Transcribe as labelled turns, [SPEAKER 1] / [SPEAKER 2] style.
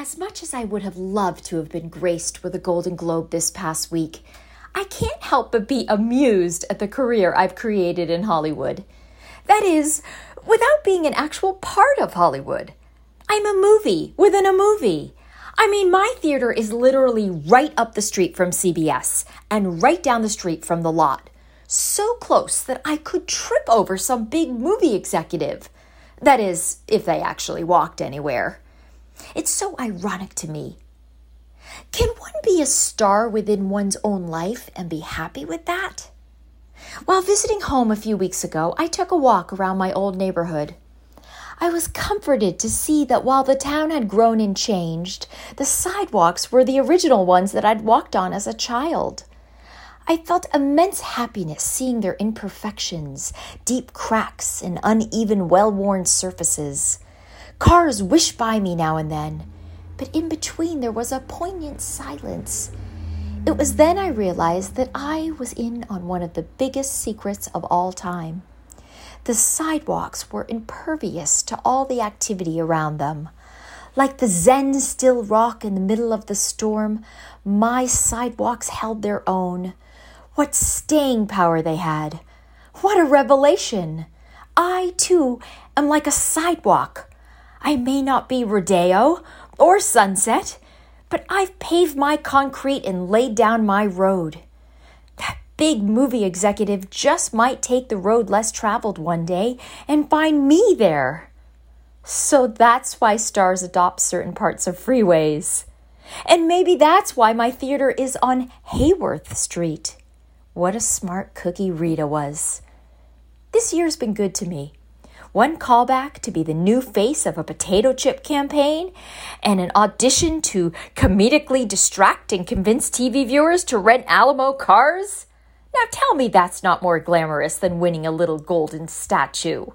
[SPEAKER 1] As much as I would have loved to have been graced with a Golden Globe this past week, I can't help but be amused at the career I've created in Hollywood. That is, without being an actual part of Hollywood. I'm a movie within a movie. I mean, my theater is literally right up the street from CBS and right down the street from the lot. So close that I could trip over some big movie executive. That is, if they actually walked anywhere. It's so ironic to me. Can one be a star within one's own life and be happy with that? While visiting home a few weeks ago, I took a walk around my old neighborhood. I was comforted to see that while the town had grown and changed, the sidewalks were the original ones that I'd walked on as a child. I felt immense happiness seeing their imperfections, deep cracks, and uneven, well worn surfaces. Cars wished by me now and then, but in between there was a poignant silence. It was then I realized that I was in on one of the biggest secrets of all time. The sidewalks were impervious to all the activity around them. Like the Zen still rock in the middle of the storm, my sidewalks held their own. What staying power they had! What a revelation! I, too, am like a sidewalk I may not be Rodeo or Sunset, but I've paved my concrete and laid down my road. That big movie executive just might take the road less traveled one day and find me there. So that's why stars adopt certain parts of freeways. And maybe that's why my theater is on Hayworth Street. What a smart cookie Rita was. This year's been good to me one callback to be the new face of a potato chip campaign, and an audition to comedically distract and convince TV viewers to rent Alamo cars? Now tell me that's not more glamorous than winning a little golden statue.